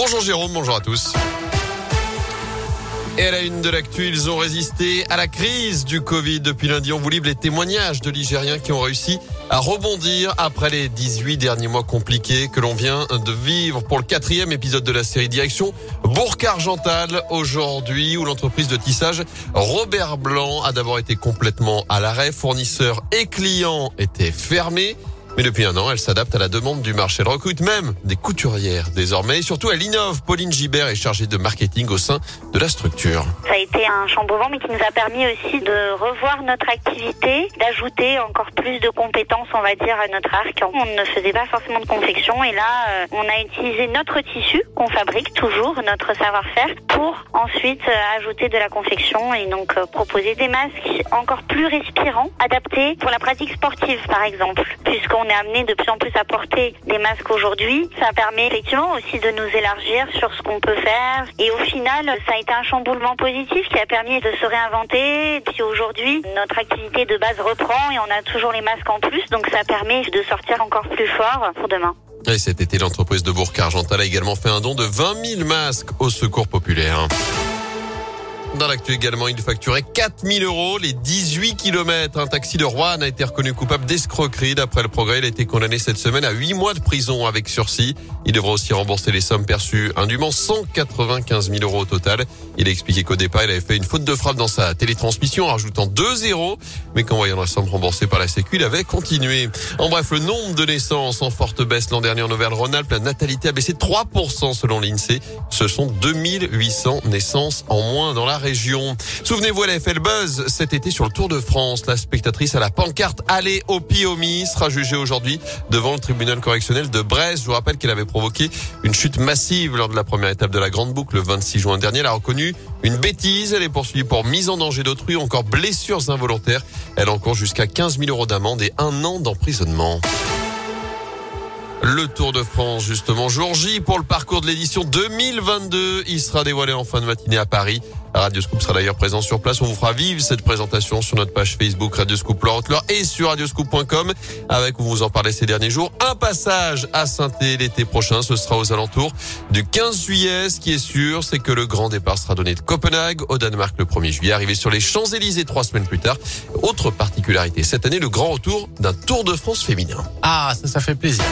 Bonjour Jérôme, bonjour à tous. Et à la une de l'actu, ils ont résisté à la crise du Covid. Depuis lundi, on vous livre les témoignages de Ligériens qui ont réussi à rebondir après les 18 derniers mois compliqués que l'on vient de vivre pour le quatrième épisode de la série Direction Bourg-Argental aujourd'hui où l'entreprise de tissage Robert Blanc a d'abord été complètement à l'arrêt. Fournisseurs et clients étaient fermés. Mais depuis un an, elle s'adapte à la demande du marché. Elle recrute même des couturières désormais. Et surtout, elle innove. Pauline Gibert est chargée de marketing au sein de la structure. Ça a été un chamboulement, mais qui nous a permis aussi de revoir notre activité, d'ajouter encore plus de compétences, on va dire, à notre arc. On ne faisait pas forcément de confection. Et là, euh, on a utilisé notre tissu qu'on fabrique toujours, notre savoir-faire, pour ensuite euh, ajouter de la confection et donc euh, proposer des masques encore plus respirants, adaptés pour la pratique sportive, par exemple, puisqu'on est amené de plus en plus à porter des masques aujourd'hui. Ça permet effectivement aussi de nous élargir sur ce qu'on peut faire. Et au final, ça a été un chamboulement positif qui a permis de se réinventer. Puis aujourd'hui, notre activité de base reprend et on a toujours les masques en plus. Donc ça permet de sortir encore plus fort pour demain. Et cet été, l'entreprise de Bourg-Argental a également fait un don de 20 000 masques au secours populaire. Dans l'actu également, il facturait 4000 euros les 18 kilomètres. Un taxi de Rouen a été reconnu coupable d'escroquerie. D'après le progrès, il a été condamné cette semaine à 8 mois de prison avec sursis. Il devra aussi rembourser les sommes perçues indûment, 195 000 euros au total. Il a expliqué qu'au départ, il avait fait une faute de frappe dans sa télétransmission rajoutant 2 zéros. Mais qu'en voyant la somme remboursée par la Sécu, il avait continué. En bref, le nombre de naissances en forte baisse l'an dernier en Auvergne-Rhône-Alpes, la natalité a baissé de 3% selon l'INSEE. Ce sont 2800 naissances en moins dans la région. Souvenez-vous, elle a fait le buzz cet été sur le Tour de France. La spectatrice à la pancarte Allez au Piomi sera jugée aujourd'hui devant le tribunal correctionnel de Brest. Je vous rappelle qu'elle avait provoqué une chute massive lors de la première étape de la Grande Boucle le 26 juin dernier. Elle a reconnu une bêtise. Elle est poursuivie pour mise en danger d'autrui encore blessures involontaires. Elle encourt jusqu'à 15 000 euros d'amende et un an d'emprisonnement. Le Tour de France, justement, jour J pour le parcours de l'édition 2022. Il sera dévoilé en fin de matinée à Paris. Radioscoop sera d'ailleurs présent sur place. On vous fera vivre cette présentation sur notre page Facebook Radioscoop Laurent et sur radioscoop.com avec où vous en parlez ces derniers jours. Un passage à saint l'été prochain. Ce sera aux alentours du 15 juillet. Ce qui est sûr, c'est que le grand départ sera donné de Copenhague au Danemark le 1er juillet, arrivé sur les Champs-Élysées trois semaines plus tard. Autre particularité, cette année, le grand retour d'un Tour de France féminin. Ah, ça, ça fait plaisir.